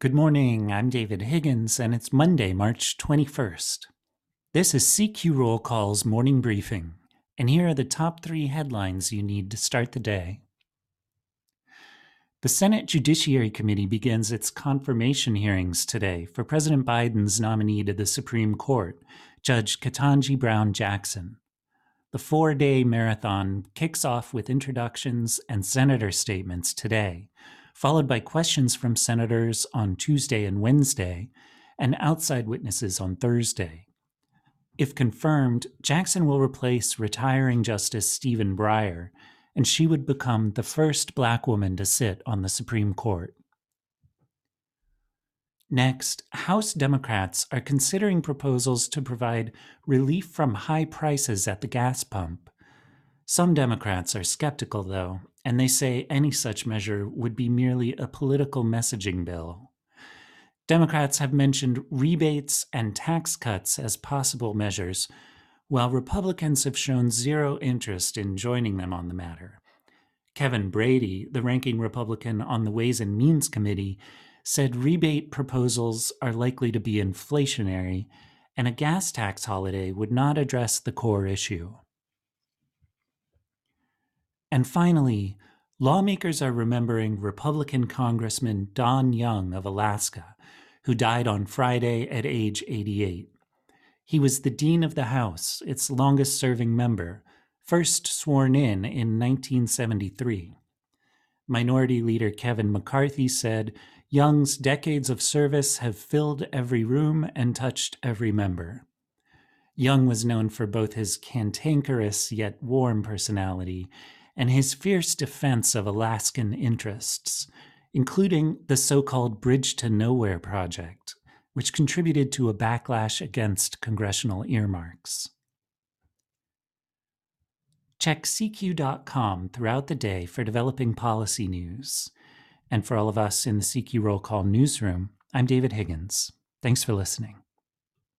Good morning. I'm David Higgins, and it's Monday, March 21st. This is CQ Roll Call's morning briefing, and here are the top three headlines you need to start the day. The Senate Judiciary Committee begins its confirmation hearings today for President Biden's nominee to the Supreme Court, Judge Ketanji Brown Jackson. The four day marathon kicks off with introductions and senator statements today followed by questions from senators on Tuesday and Wednesday, and outside witnesses on Thursday. If confirmed, Jackson will replace retiring Justice Stephen Breyer, and she would become the first black woman to sit on the Supreme Court. Next, House Democrats are considering proposals to provide relief from high prices at the gas pump. Some Democrats are skeptical, though, and they say any such measure would be merely a political messaging bill. Democrats have mentioned rebates and tax cuts as possible measures, while Republicans have shown zero interest in joining them on the matter. Kevin Brady, the ranking Republican on the Ways and Means Committee, said rebate proposals are likely to be inflationary, and a gas tax holiday would not address the core issue. And finally, lawmakers are remembering Republican Congressman Don Young of Alaska, who died on Friday at age 88. He was the Dean of the House, its longest serving member, first sworn in in 1973. Minority Leader Kevin McCarthy said Young's decades of service have filled every room and touched every member. Young was known for both his cantankerous yet warm personality and his fierce defense of Alaskan interests, including the so called Bridge to Nowhere project, which contributed to a backlash against congressional earmarks. Check CQ.com throughout the day for developing policy news. And for all of us in the CQ Roll Call newsroom, I'm David Higgins. Thanks for listening.